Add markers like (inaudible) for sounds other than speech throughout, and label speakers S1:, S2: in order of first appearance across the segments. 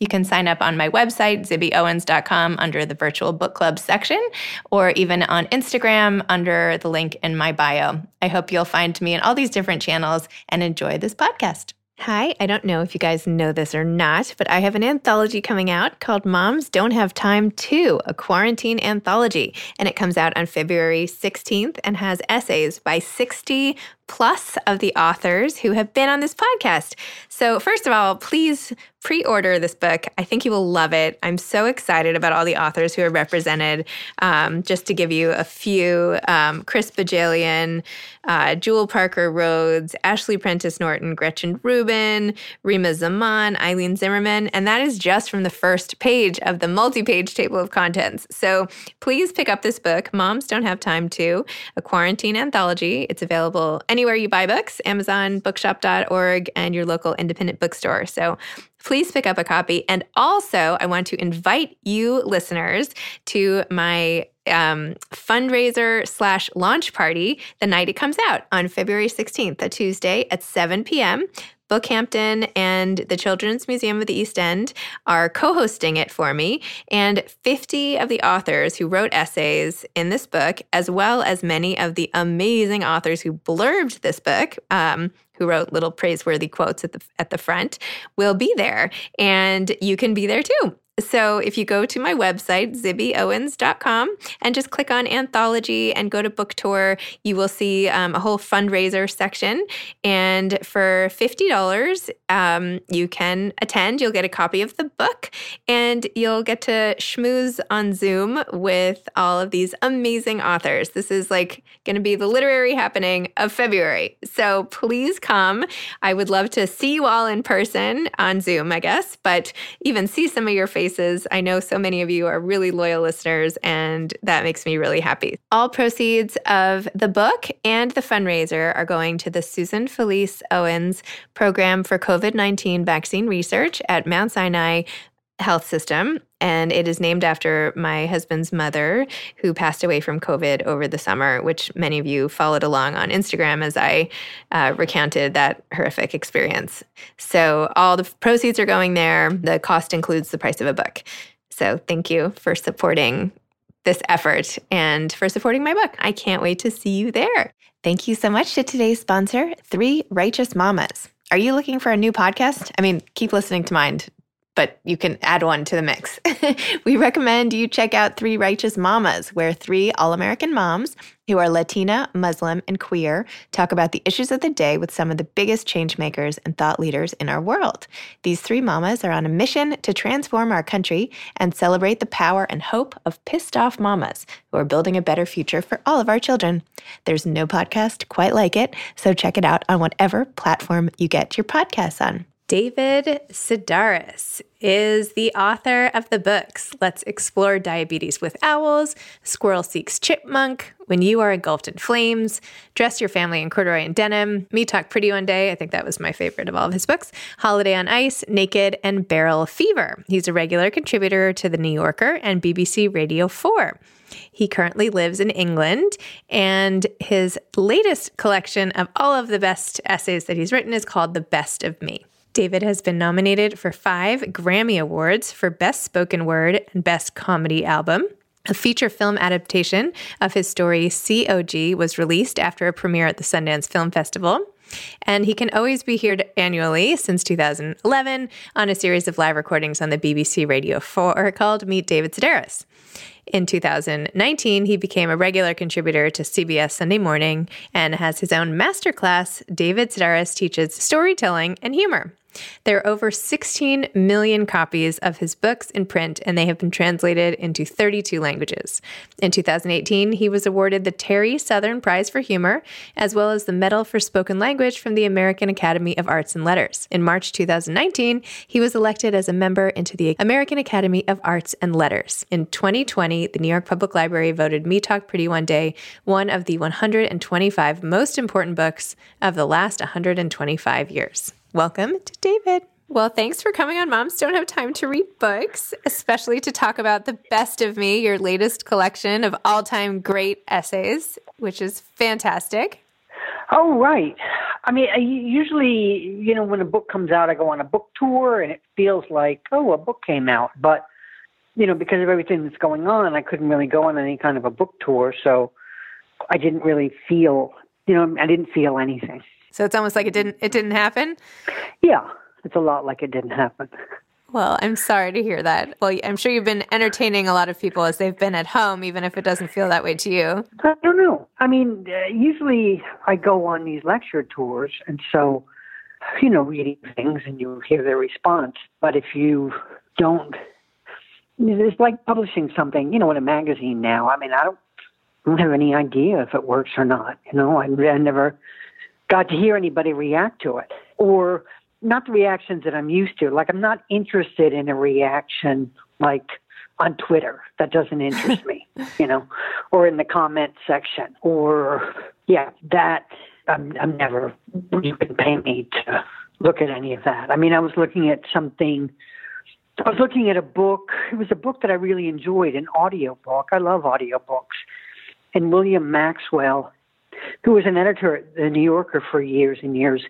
S1: You can sign up on my website, zibbyowens.com, under the virtual book club section, or even on Instagram under the link in my bio. I hope you'll find me in all these different channels and enjoy this podcast. Hi, I don't know if you guys know this or not, but I have an anthology coming out called Moms Don't Have Time To, a quarantine anthology. And it comes out on February 16th and has essays by 60 plus of the authors who have been on this podcast. So, first of all, please pre order this book. I think you will love it. I'm so excited about all the authors who are represented. Um, just to give you a few um, Chris Bohjalian, uh, Jewell Parker Rhodes, Ashley Prentice Norton, Gretchen Rubin, Rima Zaman, Eilene Zimmerman. And that is just from the first page of the multi page table of contents. So, please pick up this book, Moms Don't Have Time to, a quarantine anthology. It's available anywhere you buy books, Amazon, bookshop.org, and your local independent bookstore. So please pick up a copy. And also, I want to invite you listeners to my um, fundraiser slash launch party the night it comes out on February 16th, a Tuesday at 7 p.m. Bookhampton and the Children's Museum of the East End are co hosting it for me. And 50 of the authors who wrote essays in this book, as well as many of the amazing authors who blurbed this book, um, who wrote little praiseworthy quotes at the at the front will be there and you can be there too so if you go to my website, zibbyowens.com, and just click on anthology and go to book tour, you will see um, a whole fundraiser section. And for $50, um, you can attend. You'll get a copy of the book and you'll get to schmooze on Zoom with all of these amazing authors. This is like going to be the literary happening of February. So please come. I would love to see you all in person on Zoom, I guess, but even see some of your faces I know so many of you are really loyal listeners, and that makes me really happy. All proceeds of the book and the fundraiser are going to the Susan Felice Owens Program for COVID 19 Vaccine Research at Mount Sinai health system and it is named after my husband's mother who passed away from covid over the summer which many of you followed along on instagram as i uh, recounted that horrific experience. So all the proceeds are going there. The cost includes the price of a book. So thank you for supporting this effort and for supporting my book. I can't wait to see you there. Thank you so much to today's sponsor three righteous mamas. Are you looking for a new podcast? I mean keep listening to mine but you can add one to the mix. (laughs) we recommend you check out Three Righteous Mamas, where three all American moms who are Latina, Muslim, and queer talk about the issues of the day with some of the biggest changemakers and thought leaders in our world. These three mamas are on a mission to transform our country and celebrate the power and hope of pissed off mamas who are building a better future for all of our children. There's no podcast quite like it, so check it out on whatever platform you get your podcasts on. David Sedaris is the author of the books Let's Explore Diabetes with Owls, Squirrel Seeks Chipmunk, When You Are Engulfed in Flames, Dress Your Family in Corduroy and Denim, Me Talk Pretty One Day, I think that was my favorite of all of his books, Holiday on Ice, Naked, and Barrel Fever. He's a regular contributor to The New Yorker and BBC Radio 4. He currently lives in England, and his latest collection of all of the best essays that he's written is called The Best of Me. David has been nominated for five Grammy Awards for Best Spoken Word and Best Comedy Album. A feature film adaptation of his story COG was released after a premiere at the Sundance Film Festival. And he can always be heard annually since 2011 on a series of live recordings on the BBC Radio 4 called Meet David Sedaris. In 2019, he became a regular contributor to CBS Sunday Morning and has his own masterclass, David Sedaris Teaches Storytelling and Humor. There are over 16 million copies of his books in print, and they have been translated into 32 languages. In 2018, he was awarded the Terry Southern Prize for Humor, as well as the Medal for Spoken Language from the American Academy of Arts and Letters. In March 2019, he was elected as a member into the American Academy of Arts and Letters. In 2020, the New York Public Library voted Me Talk Pretty One Day one of the 125 most important books of the last 125 years. Welcome to David. Well, thanks for coming on Moms Don't Have Time to Read Books, especially to talk about The Best of Me, your latest collection of all time great essays, which is fantastic.
S2: Oh, right. I mean, I usually, you know, when a book comes out, I go on a book tour and it feels like, oh, a book came out. But, you know, because of everything that's going on, I couldn't really go on any kind of a book tour. So I didn't really feel, you know, I didn't feel anything.
S1: So it's almost like it didn't it didn't happen.
S2: Yeah, it's a lot like it didn't happen.
S1: Well, I'm sorry to hear that. Well, I'm sure you've been entertaining a lot of people as they've been at home, even if it doesn't feel that way to you.
S2: I don't know. I mean, uh, usually I go on these lecture tours, and so, you know, reading things and you hear their response. But if you don't, it's like publishing something, you know, in a magazine now. I mean, I don't, I don't have any idea if it works or not. You know, I, I never got to hear anybody react to it or not the reactions that I'm used to. Like I'm not interested in a reaction like on Twitter. That doesn't interest (laughs) me, you know, or in the comment section or yeah, that I'm, I'm never, you can pay me to look at any of that. I mean, I was looking at something, I was looking at a book. It was a book that I really enjoyed, an audio book. I love audio books. And William Maxwell who was an editor at the New Yorker for years and years,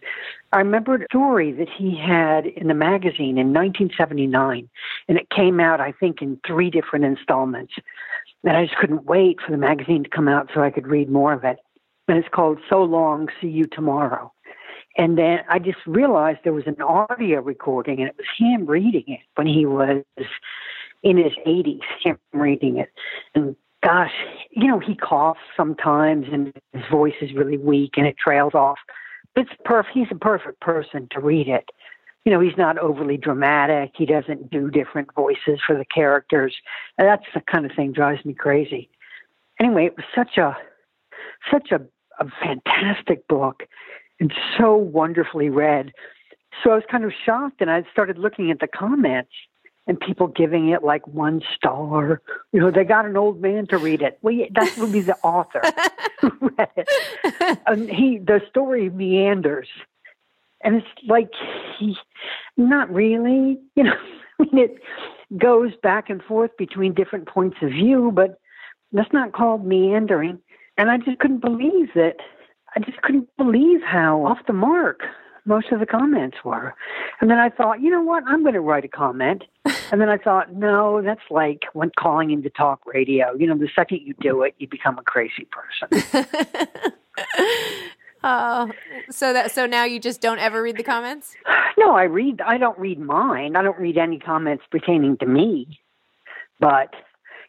S2: I remembered a story that he had in the magazine in 1979, and it came out, I think, in three different installments. And I just couldn't wait for the magazine to come out so I could read more of it. And it's called So Long, See You Tomorrow. And then I just realized there was an audio recording, and it was him reading it when he was in his 80s, him reading it. And gosh, you know, he coughs sometimes and his voice is really weak and it trails off. It's perf he's a perfect person to read it. You know, he's not overly dramatic. He doesn't do different voices for the characters. And that's the kind of thing drives me crazy. Anyway, it was such a such a, a fantastic book and so wonderfully read. So I was kind of shocked and I started looking at the comments and people giving it like one star. You know, they got an old man to read it. Well, that would be the author (laughs) who read it. And he, the story meanders, and it's like he, not really. You know, (laughs) I mean, it goes back and forth between different points of view, but that's not called meandering. And I just couldn't believe that. I just couldn't believe how off the mark most of the comments were. And then I thought, you know what? I'm going to write a comment. (laughs) and then I thought, no, that's like when calling into talk radio. You know, the second you do it, you become a crazy person.
S1: Oh, (laughs) so that so now you just don't ever read the comments?
S2: No, I read. I don't read mine. I don't read any comments pertaining to me. But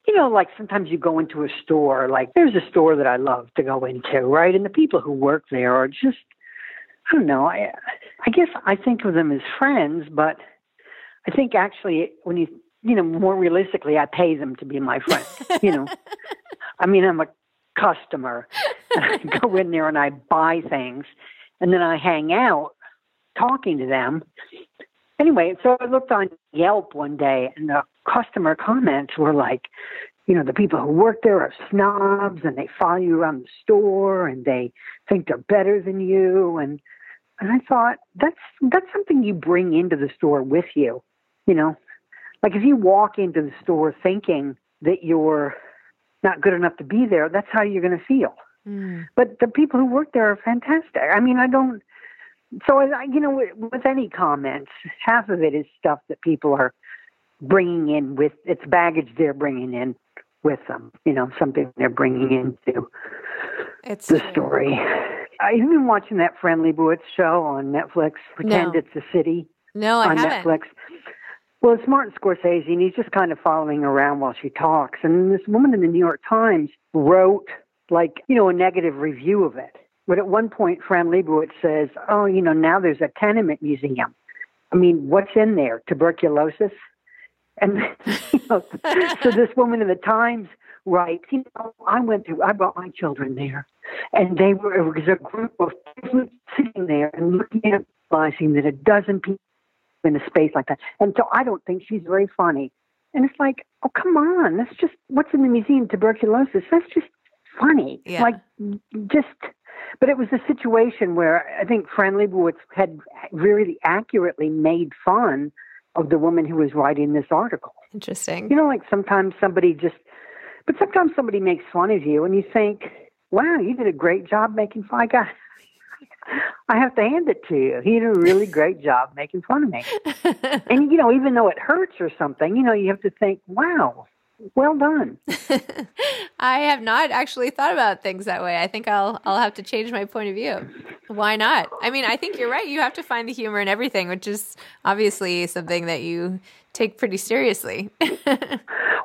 S2: you know, like sometimes you go into a store. Like there's a store that I love to go into, right? And the people who work there are just, I don't know. I, I guess I think of them as friends, but I think actually when you, you know, more realistically, I pay them to be my friend. you know, (laughs) I mean, I'm a customer. (laughs) I go in there and I buy things, and then I hang out talking to them. Anyway, so I looked on Yelp one day, and the customer comments were like, you know, the people who work there are snobs, and they follow you around the store, and they think they're better than you, and and I thought that's that's something you bring into the store with you, you know, like if you walk into the store thinking that you're not good enough to be there, that's how you're going to feel. Mm. But the people who work there are fantastic. I mean, I don't. So I, you know, with any comments, half of it is stuff that people are bringing in with it's baggage they're bringing in with them. You know, something they're bringing into
S1: it's
S2: the story. Uh, I've been watching that Fran Lebowitz show on Netflix. Pretend
S1: no.
S2: it's a city.
S1: No, I
S2: on
S1: haven't.
S2: Netflix. Well, it's Martin Scorsese, and he's just kind of following around while she talks. And this woman in the New York Times wrote, like, you know, a negative review of it. But at one point, Fran Lebowitz says, oh, you know, now there's a tenement museum. I mean, what's in there? Tuberculosis? And (laughs) you know, so this woman in the Times writes, you know, I went through, I brought my children there, and they were, it was a group of people sitting there and looking at, realizing that a dozen people in a space like that. And so I don't think she's very funny. And it's like, oh, come on. That's just what's in the museum tuberculosis. That's just funny.
S1: Yeah.
S2: Like, just, but it was a situation where I think Fran Lebowitz had really accurately made fun of the woman who was writing this article.
S1: Interesting.
S2: You know, like sometimes somebody just, but sometimes somebody makes fun of you and you think, wow, you did a great job making fun. I got, (laughs) I have to hand it to you. He did a really great job making fun of me. (laughs) and, you know, even though it hurts or something, you know, you have to think, wow, well done. (laughs)
S1: I have not actually thought about things that way. I think I'll I'll have to change my point of view. Why not? I mean, I think you're right. You have to find the humor in everything, which is obviously something that you take pretty seriously. (laughs)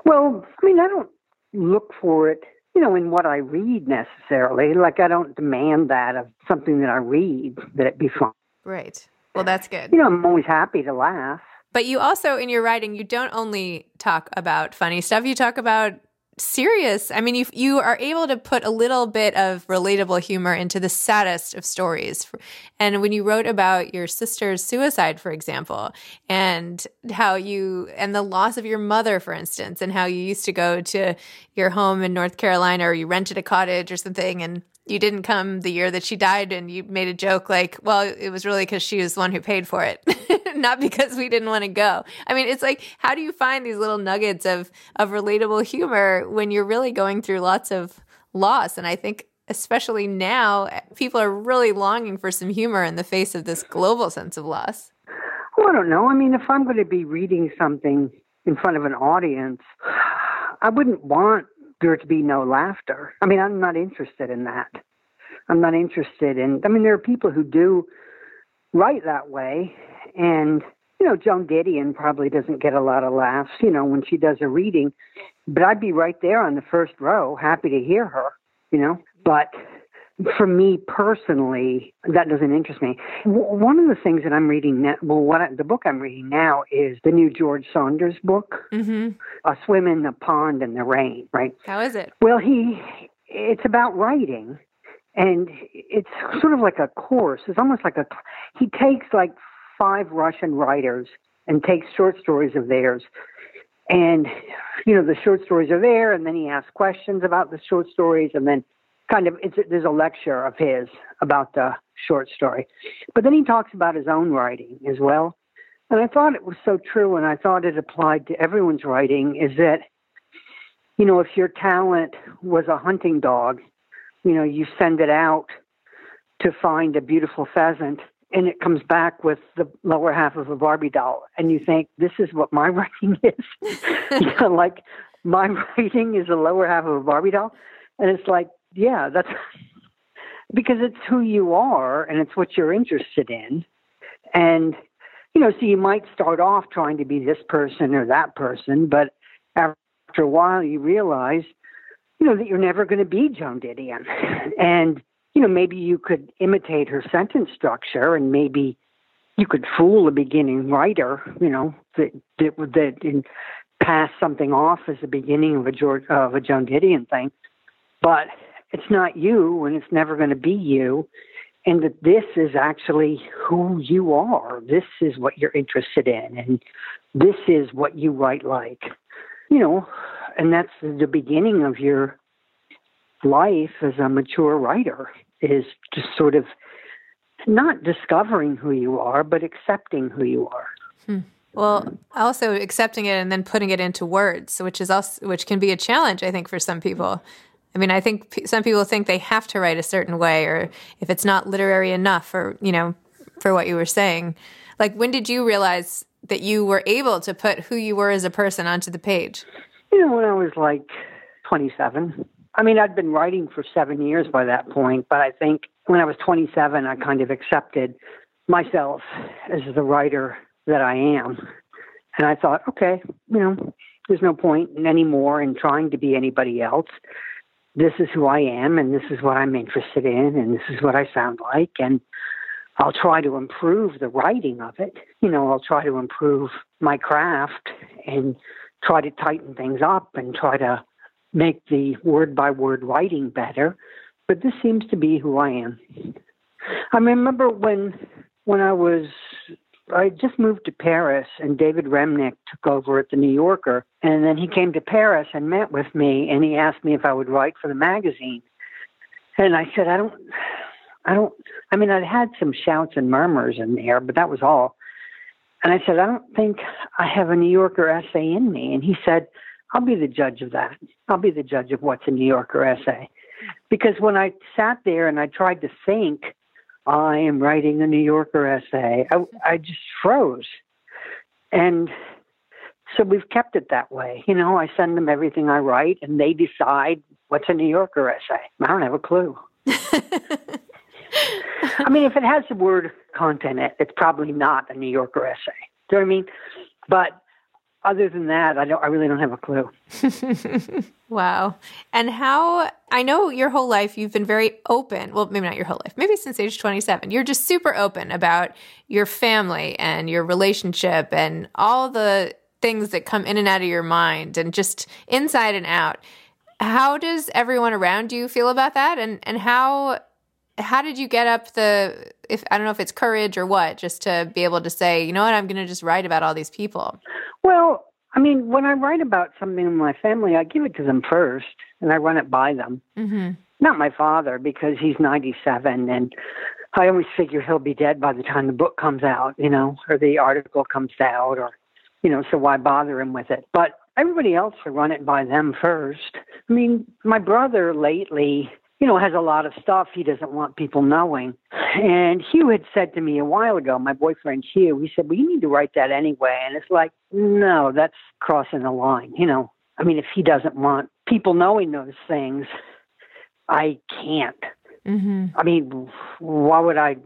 S2: well, I mean, I don't look for it you know, in what I read necessarily. Like I don't demand that of something that I read that it be fun.
S1: Right. Well, that's good.
S2: You know, I'm always happy to laugh.
S1: But you also, in your writing, you don't only talk about funny stuff. You talk about serious. I mean, you you are able to put a little bit of relatable humor into the saddest of stories. And when you wrote about your sister's suicide, for example, and how you and the loss of your mother, for instance, and how you used to go to your home in North Carolina or you rented a cottage or something and you didn't come the year that she died and you made a joke like, well, it was really because she was the one who paid for it, (laughs) not because we didn't want to go. I mean, it's like, how do you find these little nuggets of, of relatable humor when you're really going through lots of loss? And I think, especially now, people are really longing for some humor in the face of this global sense of loss.
S2: Well, I don't know. I mean, if I'm going to be reading something in front of an audience, I wouldn't want there to be no laughter. I mean, I'm not interested in that. I'm not interested in, I mean, there are people who do write that way. And, you know, Joan Didion probably doesn't get a lot of laughs, you know, when she does a reading. But I'd be right there on the first row, happy to hear her, you know. But for me personally, that doesn't interest me. One of the things that I'm reading now, well, what I, the book I'm reading now is the new George Saunders book,
S1: mm-hmm.
S2: "A Swim in the Pond in the Rain." Right?
S1: How is it?
S2: Well, he it's about writing, and it's sort of like a course. It's almost like a he takes like five Russian writers and takes short stories of theirs. And, you know, the short stories are there, and then he asks questions about the short stories, and then kind of it's there's a lecture of his about the short story, but then he talks about his own writing as well. And I thought it was so true, and I thought it applied to everyone's writing. Is that you know if your talent was a hunting dog, you know you send it out to find a beautiful pheasant, and it comes back with the lower half of a Barbie doll, and you think this is what my (laughs) writing is. you (laughs) know, (laughs) like my writing is the lower half of a Barbie doll, and it's like yeah, that's (laughs) because it's who you are and it's what you're interested in. And, you know, so you might start off trying to be this person or that person, but after a while you realize, you know, that you're never going to be Joan Didion. (laughs) And, you know, maybe you could imitate her sentence structure and maybe you could fool a beginning writer, you know, that that, would that pass something off as the beginning of a George of a Joan Didion thing, but it's not you, and it's never going to be you, and that this is actually who you are. This is what you're interested in, and this is what you write like, you know, and that's the beginning of your life as a mature writer is just sort of not discovering who you are, but accepting who you are.
S1: Hmm. Well, also accepting it and then putting it into words, which is also which can be a challenge, I think, for some people. I mean, I think p- some people think they have to write a certain way, or if it's not literary enough, or you know, for what you were saying. Like, when did you realize that you were able to put who you were as a person onto the page?
S2: You know, when I was like 27. I mean, I'd been writing for seven years by that point, but I think when I was 27, I kind of accepted myself as the writer that I am. And I thought, okay, you know, there's no point anymore in trying to be anybody else. This is who I am, and this is what I'm interested in, and this is what I sound like. And I'll try to improve the writing of it. You know, I'll try to improve my craft and try to tighten things up and try to make the word by word writing better. But this seems to be who I am. I remember when when I was I just moved to Paris and David Remnick took over at the New Yorker and then he came to Paris and met with me and he asked me if I would write for the magazine. And I said I don't I don't I mean I'd had some shouts and murmurs in there, but that was all. And I said, I don't think I have a New Yorker essay in me. And he said, I'll be the judge of that. I'll be the judge of what's a New Yorker essay. Because when I sat there and I tried to think, I am writing a New Yorker essay, I, I just froze. And so we've kept it that way. You know, I send them everything I write and they decide what's a New Yorker essay. I don't have a clue. (laughs) I mean, if it has the word content in it, it's probably not a New Yorker essay. Do you know what I mean? But other than that, I don't. I really don't have a clue. (laughs)
S1: wow. And how? I know your whole life you've been very open. Well, maybe not your whole life. Maybe since age twenty-seven, you're just super open about your family and your relationship and all the things that come in and out of your mind and just inside and out. How does everyone around you feel about that? And and how how did you get up the if I don't know if it's courage or what, just to be able to say, you know what, I'm going to just write about all these people?
S2: Well, I mean, when I write about something in my family, I give it to them first, and I run it by them. Mm-hmm. Not my father because he's 97, and I always figure he'll be dead by the time the book comes out, you know, or the article comes out, or you know, so why bother him with it? But everybody else, I run it by them first. I mean, my brother lately you know, has a lot of stuff he doesn't want people knowing. And Hugh had said to me a while ago, my boyfriend Hugh, he said, Well, you need to write that anyway. And it's like, no, that's crossing the line. You know, I mean, if he doesn't want people knowing those things, I can't. Mm-hmm. I mean, why would I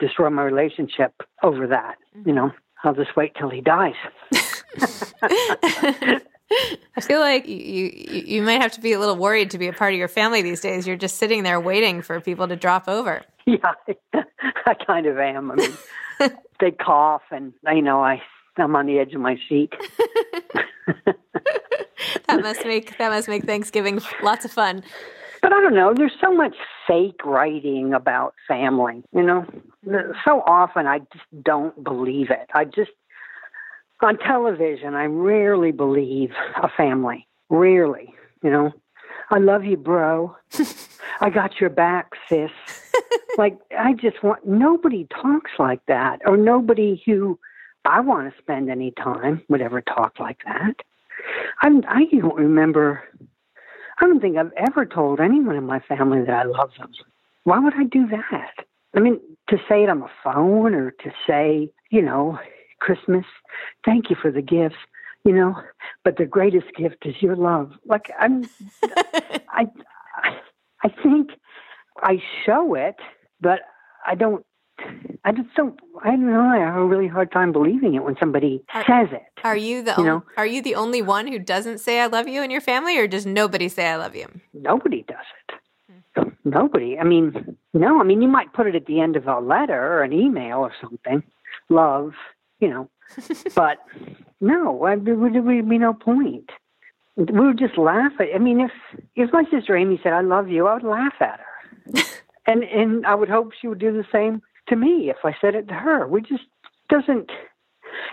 S2: destroy my relationship over that? You know, I'll just wait till he dies. (laughs) (laughs) (laughs) (laughs)
S1: I feel like you, you you might have to be a little worried to be a part of your family these days. You're just sitting there waiting for people to drop over. (laughs)
S2: Yeah, I kind of am. I mean, (laughs) they cough, and you know, I I'm on the edge of my seat.
S1: that must make that must make Thanksgiving lots of fun.
S2: But I don't know. There's so much fake writing about family. You know, so often I just don't believe it. I just on television, I rarely believe a family. Rarely, you know. I love you, bro. (laughs) I got your back, sis. (laughs) like I just want nobody talks like that, or nobody who I want to spend any time would ever talk like that. I'm, I don't remember. I don't think I've ever told anyone in my family that I love them. Why would I do that? I mean, to say it on the phone or to say, you know, Christmas. Thank you for the gifts, you know, but the greatest gift is your love. Like I'm, (laughs) I, I think I show it, but I don't. I just don't. I don't know. I have a really hard time believing it when somebody
S1: Are-
S2: says it.
S1: Are you the
S2: You know?
S1: are you the only one who doesn't say I love you in your family, or does nobody say I love you?
S2: Nobody does it. Hmm. Nobody. I mean, no. I mean, you might put it at the end of a letter or an email or something. Love, you know. but no, I, there would there would be no point. We would just laugh at. I mean, if if my sister Amy said I love you, I would laugh at her, (laughs) and and I would hope she would do the same to me if I said it to her. We just doesn't.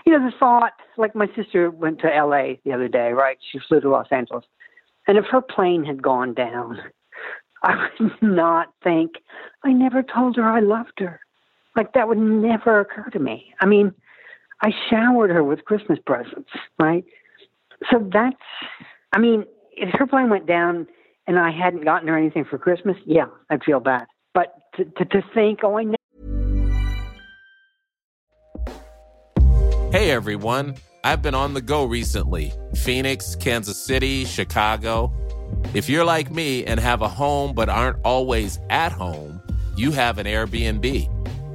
S2: You know, the thought. Like my sister went to L.A. the other day, right? She flew to Los Angeles, and if her plane had gone down, I would (laughs) not think I never told her I loved her. Like that would never occur to me. I mean, I showered her with Christmas presents, right? So that's, I mean, if her plane went down and I hadn't gotten her anything for Christmas, yeah, I'd feel bad. But to, to, to think, oh, I know.
S3: Hey everyone, I've been on the go recently Phoenix, Kansas City, Chicago. If you're like me and have a home but aren't always at home, you have an Airbnb.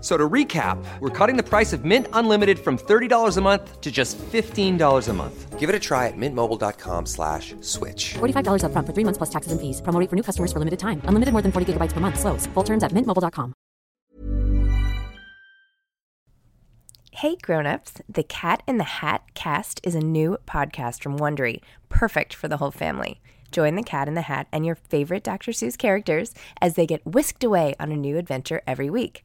S4: F- So to recap, we're cutting the price of Mint Unlimited from $30 a month to just $15 a month. Give it a try at mintmobile.com slash switch.
S5: $45 upfront for three months plus taxes and fees. Promo for new customers for limited time. Unlimited more than 40 gigabytes per month. Slows. Full terms at mintmobile.com.
S1: Hey grown-ups, the Cat in the Hat cast is a new podcast from Wondery, perfect for the whole family. Join the Cat in the Hat and your favorite Dr. Seuss characters as they get whisked away on a new adventure every week.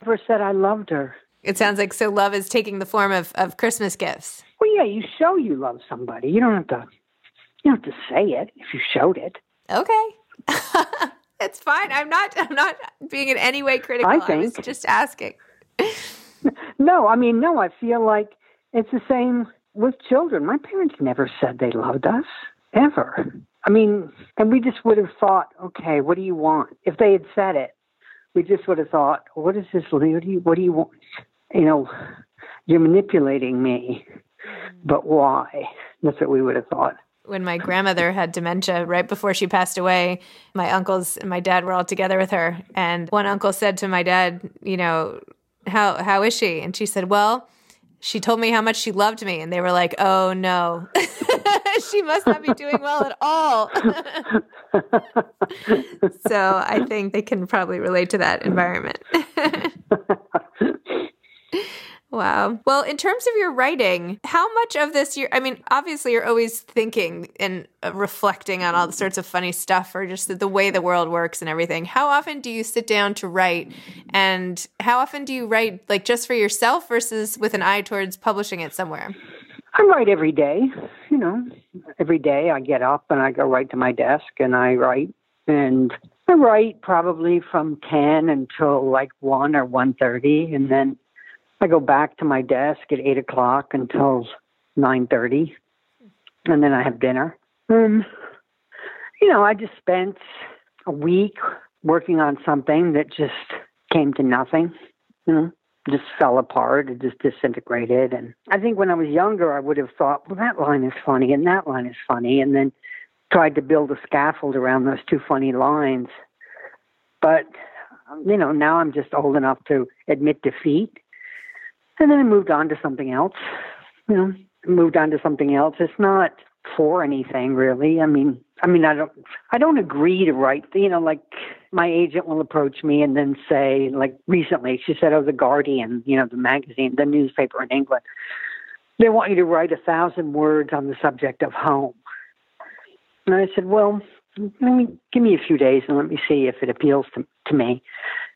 S2: Never said I loved her.
S1: It sounds like so love is taking the form of, of Christmas gifts.
S2: Well, yeah, you show you love somebody. You don't have to. You don't have to say it if you showed it.
S1: Okay. (laughs) it's fine. I'm not I'm not being in any way critical.
S2: I
S1: I
S2: think-
S1: just asking. (laughs)
S2: No, I mean, no, I feel like it's the same with children. My parents never said they loved us, ever. I mean, and we just would have thought, okay, what do you want? If they had said it, we just would have thought, what is this, What do you, what do you want? You know, you're manipulating me, mm-hmm. but why? That's what we would have thought.
S1: When my grandmother had dementia right before she passed away, my uncles and my dad were all together with her. And one uncle said to my dad, you know, how how is she? And she said, Well, she told me how much she loved me. And they were like, Oh no. (laughs) she must not be doing well at all. (laughs) so I think they can probably relate to that environment. (laughs) Wow. Well, in terms of your writing, how much of this you're, I mean, obviously you're always thinking and uh, reflecting on all the sorts of funny stuff or just the, the way the world works and everything. How often do you sit down to write? And how often do you write, like, just for yourself versus with an eye towards publishing it somewhere?
S2: I write every day. You know, every day I get up and I go right to my desk and I write. And I write probably from ten until like one or one thirty, and then I go back to my desk at eight o'clock until nine thirty, and then I have dinner. Um, you know, I just spent a week working on something that just came to nothing. You know, just fell apart. It just disintegrated. And I think when I was younger, I would have thought, well, that line is funny and that line is funny, and then tried to build a scaffold around those two funny lines. But you know, now I'm just old enough to admit defeat. And then I moved on to something else. You know, moved on to something else. It's not for anything really. I mean, I mean, I don't, I don't agree to write. You know, like my agent will approach me and then say, like recently, she said, "Oh, the Guardian, you know, the magazine, the newspaper in England, they want you to write a thousand words on the subject of home." And I said, "Well, let me give me a few days and let me see if it appeals to to me,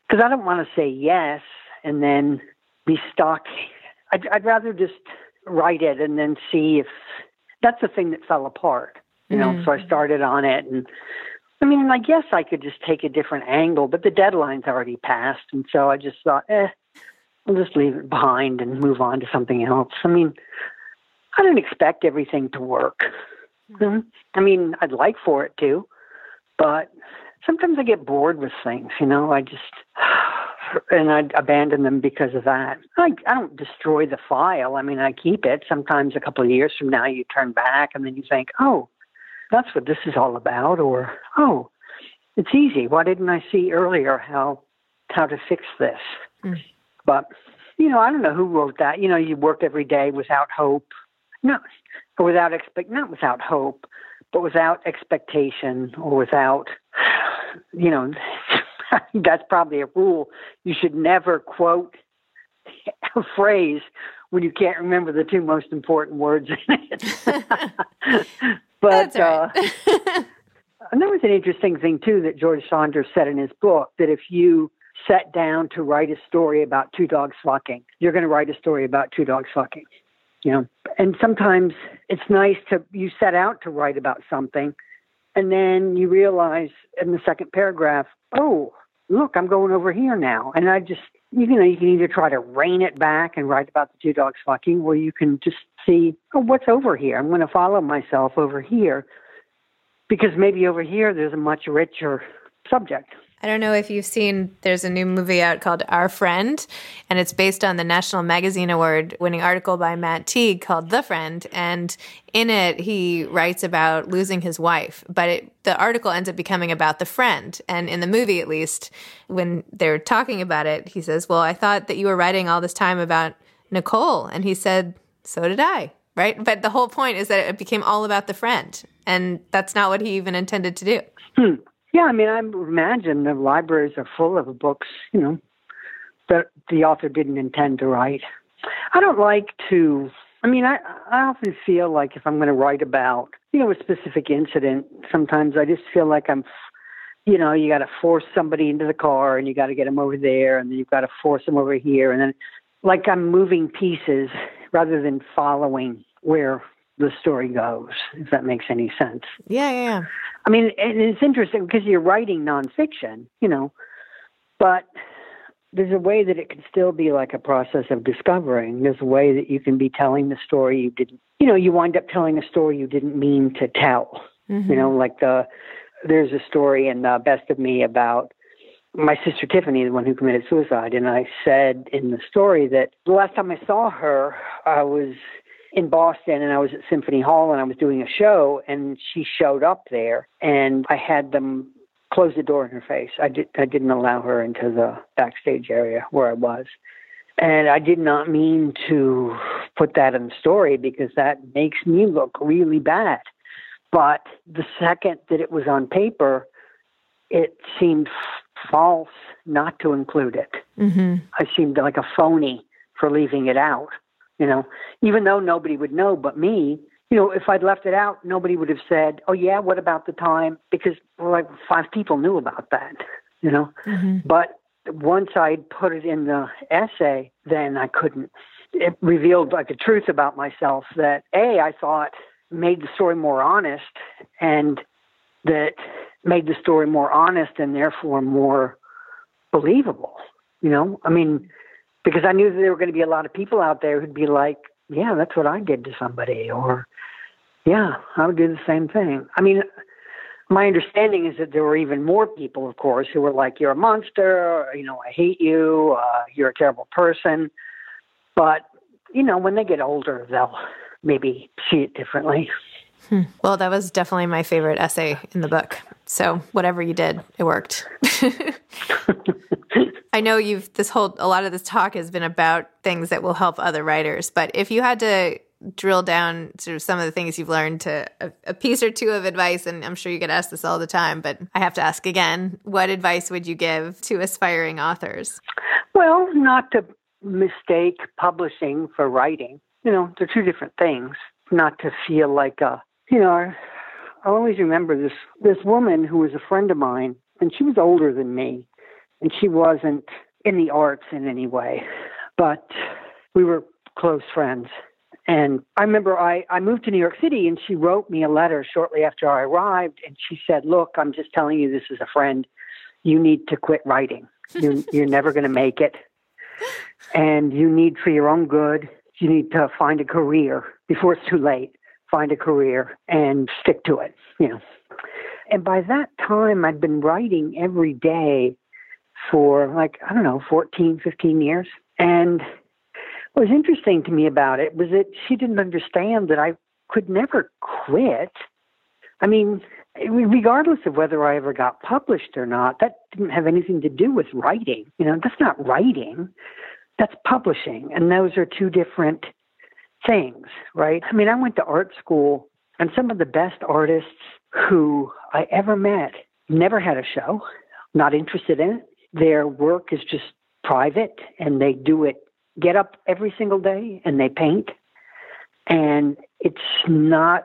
S2: because I don't want to say yes and then be stuck. I'd, I'd rather just write it and then see if that's the thing that fell apart. You know, mm-hmm. so I started on it and I mean, I guess I could just take a different angle, but the deadline's already passed, and so I just thought, eh, I'll just leave it behind and move on to something else. I mean, I don't expect everything to work. Mm-hmm. I mean, I'd like for it to, but sometimes I get bored with things. You know, I just and I abandon them because of that. I I don't destroy the file. I mean, I keep it. Sometimes a couple of years from now, you turn back and then you think, oh, that's what this is all about, or oh, it's easy. Why didn't I see earlier how how to fix this? Mm. But you know, I don't know who wrote that. You know, you work every day without hope. No, or without expect, not without hope, but without expectation or without, you know, (laughs) that's probably a rule. You should never quote a phrase when you can't remember the two most important words in it. (laughs) but uh, and that was an interesting thing too that George Saunders said in his book that if you sat down to write a story about two dogs fucking, you're going to write a story about two dogs fucking. You know, and sometimes it's nice to you set out to write about something, and then you realize in the second paragraph, oh, look, I'm going over here now, and I just you know you can either try to rein it back and write about the two dogs fucking, or you can just see, oh, what's over here? I'm going to follow myself over here because maybe over here there's a much richer subject.
S1: I don't know if you've seen, there's a new movie out called Our Friend, and it's based on the National Magazine Award winning article by Matt Teague called The Friend. And in it, he writes about losing his wife, but it, the article ends up becoming about the friend. And in the movie, at least, when they're talking about it, he says, Well, I thought that you were writing all this time about Nicole. And he said, So did I. Right. But the whole point is that it became all about the friend. And that's not what he even intended to do.
S2: Hmm. Yeah, I mean, I imagine the libraries are full of books, you know, that the author didn't intend to write. I don't like to. I mean, I I often feel like if I'm going to write about, you know, a specific incident, sometimes I just feel like I'm, you know, you got to force somebody into the car and you got to get them over there, and then you've got to force them over here, and then like I'm moving pieces rather than following where the story goes, if that makes any sense.
S1: Yeah, yeah, yeah.
S2: I mean, it's interesting because you're writing nonfiction, you know, but there's a way that it can still be like a process of discovering. There's a way that you can be telling the story you didn't, you know, you wind up telling a story you didn't mean to tell. Mm-hmm. You know, like the there's a story in the Best of Me about my sister Tiffany, the one who committed suicide, and I said in the story that the last time I saw her, I was in Boston and I was at Symphony Hall and I was doing a show and she showed up there and I had them close the door in her face. I did I didn't allow her into the backstage area where I was. And I did not mean to put that in the story because that makes me look really bad. But the second that it was on paper, it seemed false not to include it. Mm-hmm. I seemed like a phony for leaving it out you know, even though nobody would know but me, you know, if I'd left it out, nobody would have said, "Oh yeah, what about the time?" Because like five people knew about that, you know. Mm-hmm. But once I'd put it in the essay, then I couldn't. It revealed like a truth about myself that a I thought made the story more honest, and that made the story more honest and therefore more believable. You know, I mean, because I knew that there were going to be a lot of people out there who'd be like, "Yeah, that's what I did to somebody," or Yeah, I would do the same thing. I mean, my understanding is that there were even more people, of course, who were like, "You're a monster," or, you know, "I hate you," uh, "You're a terrible person." But you know, when they get older, they'll maybe see it differently.
S1: Hmm. Well, that was definitely my favorite essay in the book. So whatever you did, it worked. (laughs) I know you've this whole a lot of this talk has been about things that will help other writers, but if you had to drill down sort of some of the things you've learned to a, a, piece or two of advice and i'm sure you get asked this all the time but i have to ask again what advice would you give to aspiring authors
S2: well not to mistake publishing for writing you know they're two different things not to feel like a you know i always remember this this woman who was a friend of mine and she was older than me and she wasn't in the arts in any way but we were close friends and I remember I, I moved to New York City and she wrote me a letter shortly after I arrived. And she said, Look, I'm just telling you this is a friend. You need to quit writing. (laughs) You're, you're never going to make it. And you need, for your own good, you need to find a career before it's too late. Find a career and stick to it, you know. And by that time, I'd been writing every day for like, I don't know, 14, 15 years. And what was interesting to me about it was that she didn't understand that I could never quit. I mean, regardless of whether I ever got published or not, that didn't have anything to do with writing. You know, that's not writing, that's publishing. And those are two different things, right? I mean, I went to art school, and some of the best artists who I ever met never had a show, not interested in it. Their work is just private, and they do it get up every single day and they paint. And it's not,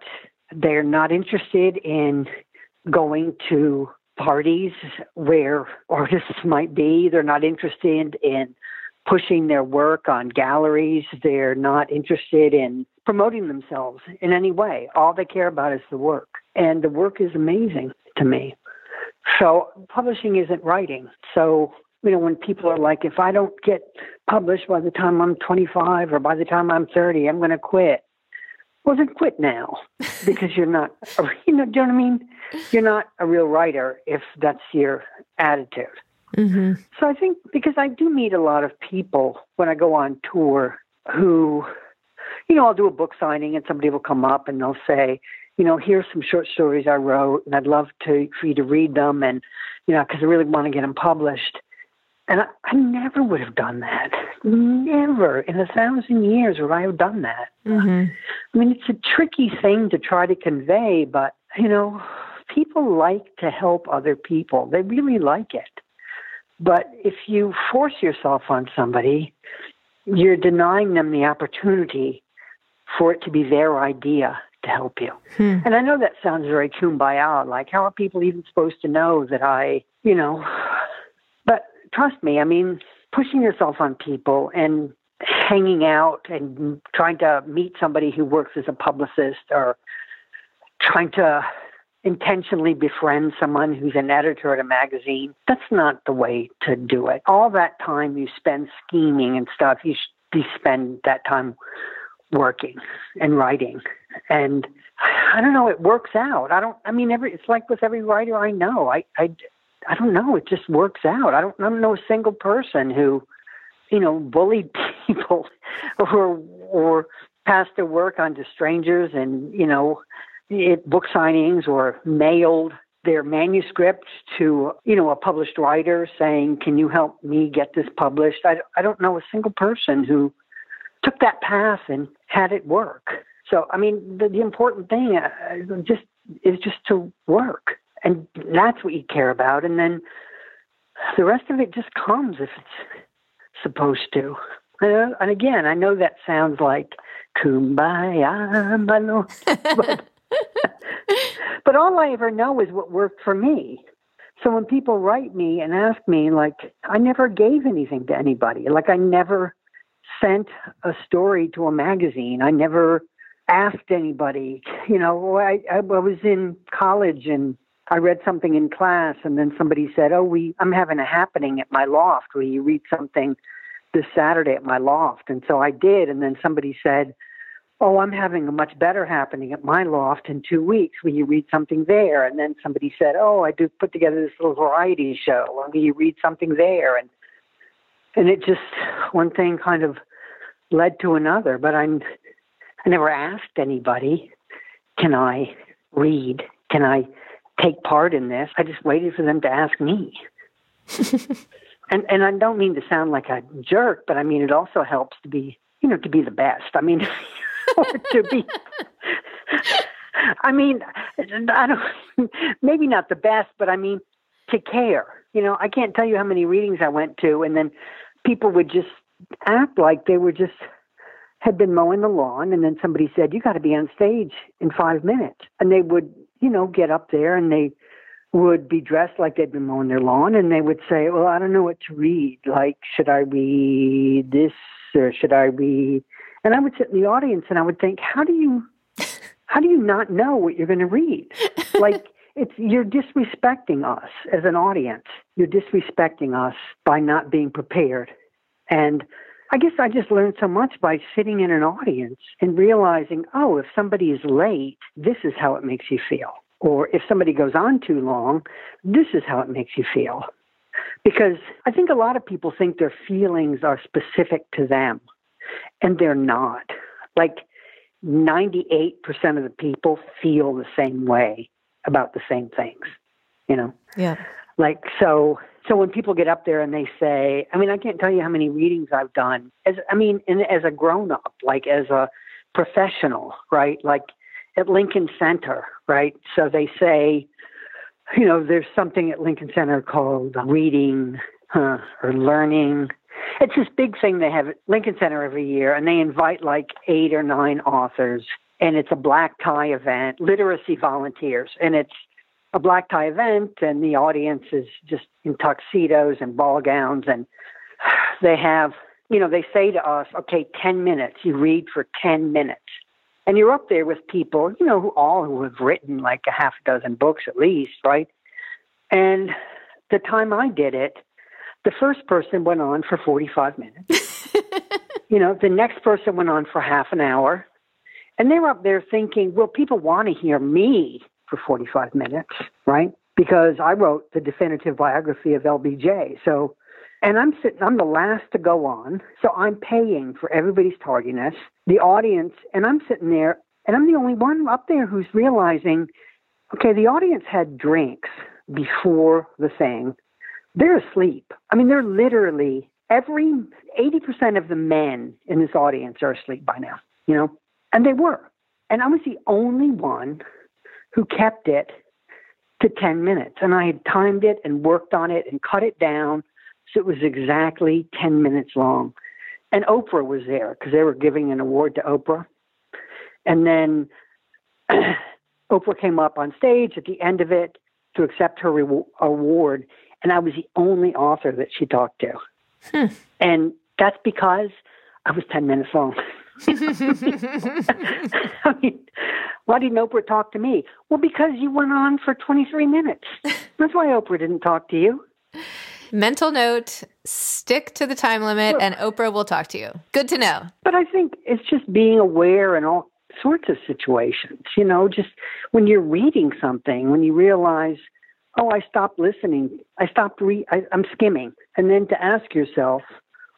S2: they're not interested in going to parties where (laughs) artists might be. They're not interested in pushing their work on galleries. They're not interested in promoting themselves in any way. All they care about is the work. And the work is amazing to me. So publishing isn't writing. So you know, when people are like, if I don't get published by the time I'm 25 or by the time I'm 30, I'm going to quit. Well, then quit now (laughs) because you're not, you know, do you know what I mean? You're not a real writer if that's your attitude. Mm-hmm. So I think because I do meet a lot of people when I go on tour who, you know, I'll do a book signing and somebody will come up and they'll say, you know, here's some short stories I wrote and I'd love to for you to read them and, you know, because I really want to get them published. And I, I, never would have done that. Never in a thousand years would I have done that. Mm-hmm. I mean, it's a tricky thing to try to convey, but, you know, people like to help other people. They really like it. But if you force yourself on somebody, you're denying them the opportunity for it to be their idea to help you. Hmm. And I know that sounds very kumbaya, like how are people even supposed to know that I, you know, but trust me, I mean, pushing yourself on people and hanging out and trying to meet somebody who works as a publicist or trying to intentionally befriend someone who's an editor at a magazine, that's not the way to do it. All that time you spend scheming and stuff, you should spend that time working and writing. And I don't know, it works out. I don't I mean every it's like with every writer I know. I I I don't know. It just works out. I don't, I don't know a single person who, you know, bullied (laughs) people or or passed their work on to strangers and you know, book signings or mailed their manuscripts to you know a published writer saying, "Can you help me get this published?" I I don't know a single person who took that path and had it work. So I mean, the, the important thing uh, just is just to work and that's what you care about. And then the rest of it just comes if it's supposed to. And again, I know that sounds like kumbaya, my lord. But, (laughs) (laughs) but all I ever know is what worked for me. So when people write me and ask me, like, I never gave anything to anybody. Like, I never sent a story to a magazine. I never asked anybody. You know, I, I was in college and I read something in class, and then somebody said, "Oh, we I'm having a happening at my loft. Will you read something this Saturday at my loft?" And so I did, and then somebody said, oh, I'm having a much better happening at my loft in two weeks. Will you read something there? And then somebody said, oh, I do put together this little variety show. Will you read something there? And and it just one thing kind of led to another. But I'm I never asked anybody, can I read? Can I take part in this? I just waited for them to ask me. (laughs) and and I don't mean to sound like a jerk, but I mean it also helps to be you know to be the best. I mean (laughs) to be. I mean, I don't. Maybe not the best, but I mean to care. You know, I can't tell you how many readings I went to, and then people would just act like they were just had been mowing the lawn, and then somebody said, "You got to be on stage in five minutes," and they would, you know, get up there and they would be dressed like they'd been mowing their lawn, and they would say, "Well, I don't know what to read. Like, should I read this or should I read?" And I would sit in the audience and I would think, "How do you, (laughs) how do you not know what you're going to read? Like." it's you're disrespecting us as an audience. You're disrespecting us by not being prepared. And I guess I just learned so much by sitting in an audience and realizing, oh, if somebody is late, this is how it makes you feel. Or if somebody goes on too long, this is how it makes you feel. Because I think a lot of people think their feelings are specific to them, and they're not. Like 98% of the people feel the same way about the same things, you know?
S1: Yeah.
S2: Like, so so when people get up there and they say, I mean, I can't tell you how many readings I've done. As I mean, in, as a grown up, like as a professional, right? Like at Lincoln Center, right? So they say, you know, there's something at Lincoln Center called reading huh, or learning. It's this big thing they have at Lincoln Center every year, and they invite like eight or nine authors, and it's a black tie event, literacy volunteers, and it's a black tie event, and the audience is just in tuxedos and ball gowns, and they have, you know, they say to us, okay, 10 minutes, you read for 10 minutes. And you're up there with people, you know, who all who have written like a half a dozen books at least, right? And the time I did it, the first person went on for 45 minutes. (laughs) you know, the next person went on for half an hour. And they're up there thinking, well, people want to hear me for 45 minutes, right? Because I wrote the definitive biography of LBJ. So, and I'm sitting, I'm the last to go on. So I'm paying for everybody's tardiness, the audience, and I'm sitting there, and I'm the only one up there who's realizing, okay, the audience had drinks before the thing. They're asleep. I mean, they're literally every 80% of the men in this audience are asleep by now, you know? And they were. And I was the only one who kept it to 10 minutes. And I had timed it and worked on it and cut it down so it was exactly 10 minutes long. And Oprah was there because they were giving an award to Oprah. And then (clears throat) Oprah came up on stage at the end of it to accept her re- award. And I was the only author that she talked to. Hmm. And that's because I was 10 minutes long. (laughs) I mean, why didn't Oprah talk to me? Well, because you went on for 23 minutes. (laughs) That's why Oprah didn't talk to you.
S1: Mental note stick to the time limit, and Oprah will talk to you. Good to know.
S2: But I think it's just being aware in all sorts of situations. You know, just when you're reading something, when you realize, oh, I stopped listening, I stopped re, I, I'm skimming, and then to ask yourself,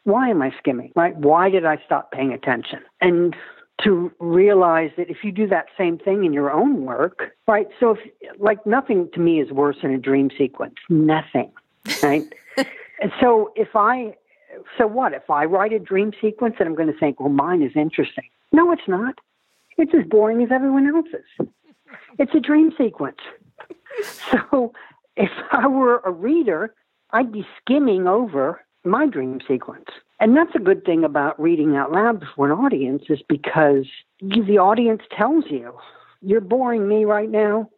S2: why am I skimming? Right? Why did I stop paying attention? And to realize that if you do that same thing in your own work, right? So, if, like, nothing to me is worse than a dream sequence. Nothing, right? (laughs) and so, if I, so what? If I write a dream sequence and I'm going to think, well, mine is interesting. No, it's not. It's as boring as everyone else's. It's a dream sequence. (laughs) So, if I were a reader, I'd be skimming over my dream sequence. And that's a good thing about reading out loud before an audience is because the audience tells you, you're boring me right now.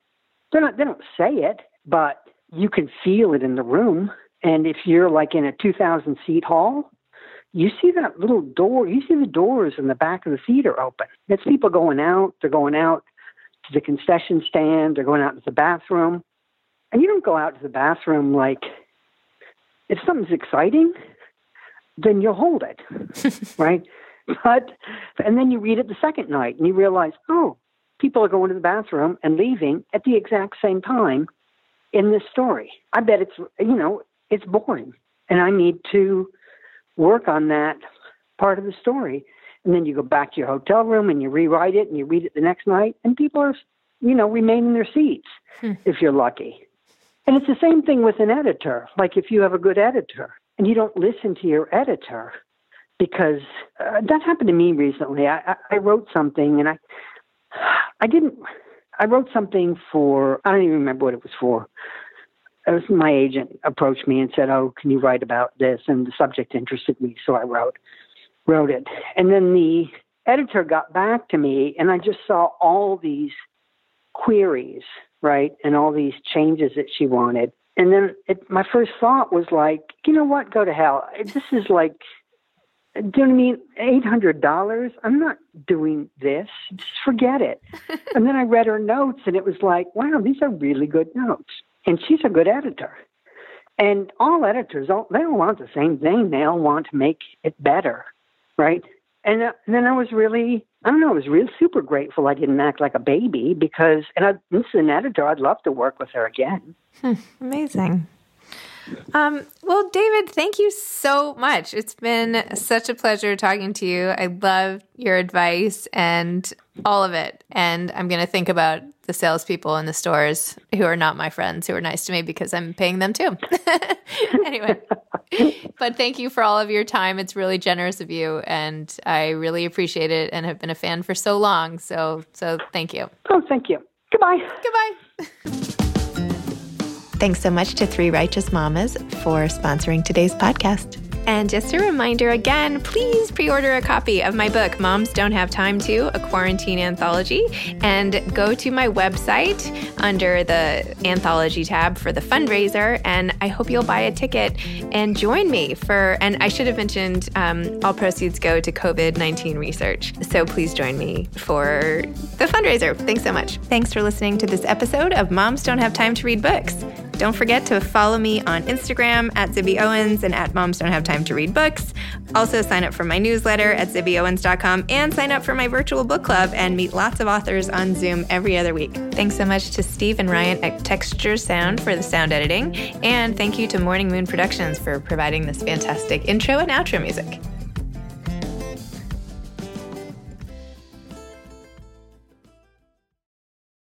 S2: They're not, they don't say it, but you can feel it in the room. And if you're like in a 2,000 seat hall, you see that little door, you see the doors in the back of the theater open. It's people going out, they're going out to the concession stand, they're going out to the bathroom. And you don't go out to the bathroom like if something's exciting, then you'll hold it, (laughs) right? but and then you read it the second night and you realize, oh, people are going to the bathroom and leaving at the exact same time in this story. I bet it's you know it's boring, and I need to work on that part of the story. And then you go back to your hotel room and you rewrite it and you read it the next night, and people are you know remain in their seats hmm. if you're lucky. And it's the same thing with an editor. Like if you have a good editor and you don't listen to your editor, because uh, that happened to me recently. I, I, I wrote something and I, I didn't. I wrote something for. I don't even remember what it was for. It was my agent approached me and said, "Oh, can you write about this?" And the subject interested me, so I wrote wrote it. And then the editor got back to me, and I just saw all these queries right? And all these changes that she wanted. And then it, my first thought was like, you know what? Go to hell. This is like, do you know what I mean? Eight hundred dollars. I'm not doing this. Just forget it. (laughs) and then I read her notes, and it was like, wow, these are really good notes. And she's a good editor. And all editors, all, they all want the same thing. They all want to make it better, right? And, uh, then I was really I don't know. I was real super grateful I didn't act like a baby because, and I, this is an editor. I'd love to work with her again.
S1: Hmm, amazing. Um, well, David, thank you so much. It's been such a pleasure talking to you. I love your advice and all of it. And I'm going to think about the salespeople in the stores who are not my friends, who are nice to me because I'm paying them too. (laughs) anyway, but thank you for all of your time. It's really generous of you, and I really appreciate it, and have been a fan for so long. So, so thank you.
S2: Oh, thank you. Goodbye.
S1: Goodbye. (laughs) Thanks so much to Three Righteous Mamas for sponsoring today's podcast. And just a reminder again, please pre order a copy of my book, Moms Don't Have Time to, a quarantine anthology, and go to my website under the anthology tab for the fundraiser. And I hope you'll buy a ticket and join me for, and I should have mentioned um, all proceeds go to COVID 19 research. So please join me for the fundraiser. Thanks so much. Thanks for listening to this episode of Moms Don't Have Time to Read Books. Don't forget to follow me on Instagram at Zibby Owens and at Moms Don't Have Time to Read Books. Also, sign up for my newsletter at zibbyowens.com and sign up for my virtual book club and meet lots of authors on Zoom every other week. Thanks so much to Steve and Ryan at Texture Sound for the sound editing. And thank you to Morning Moon Productions for providing this fantastic intro and outro music.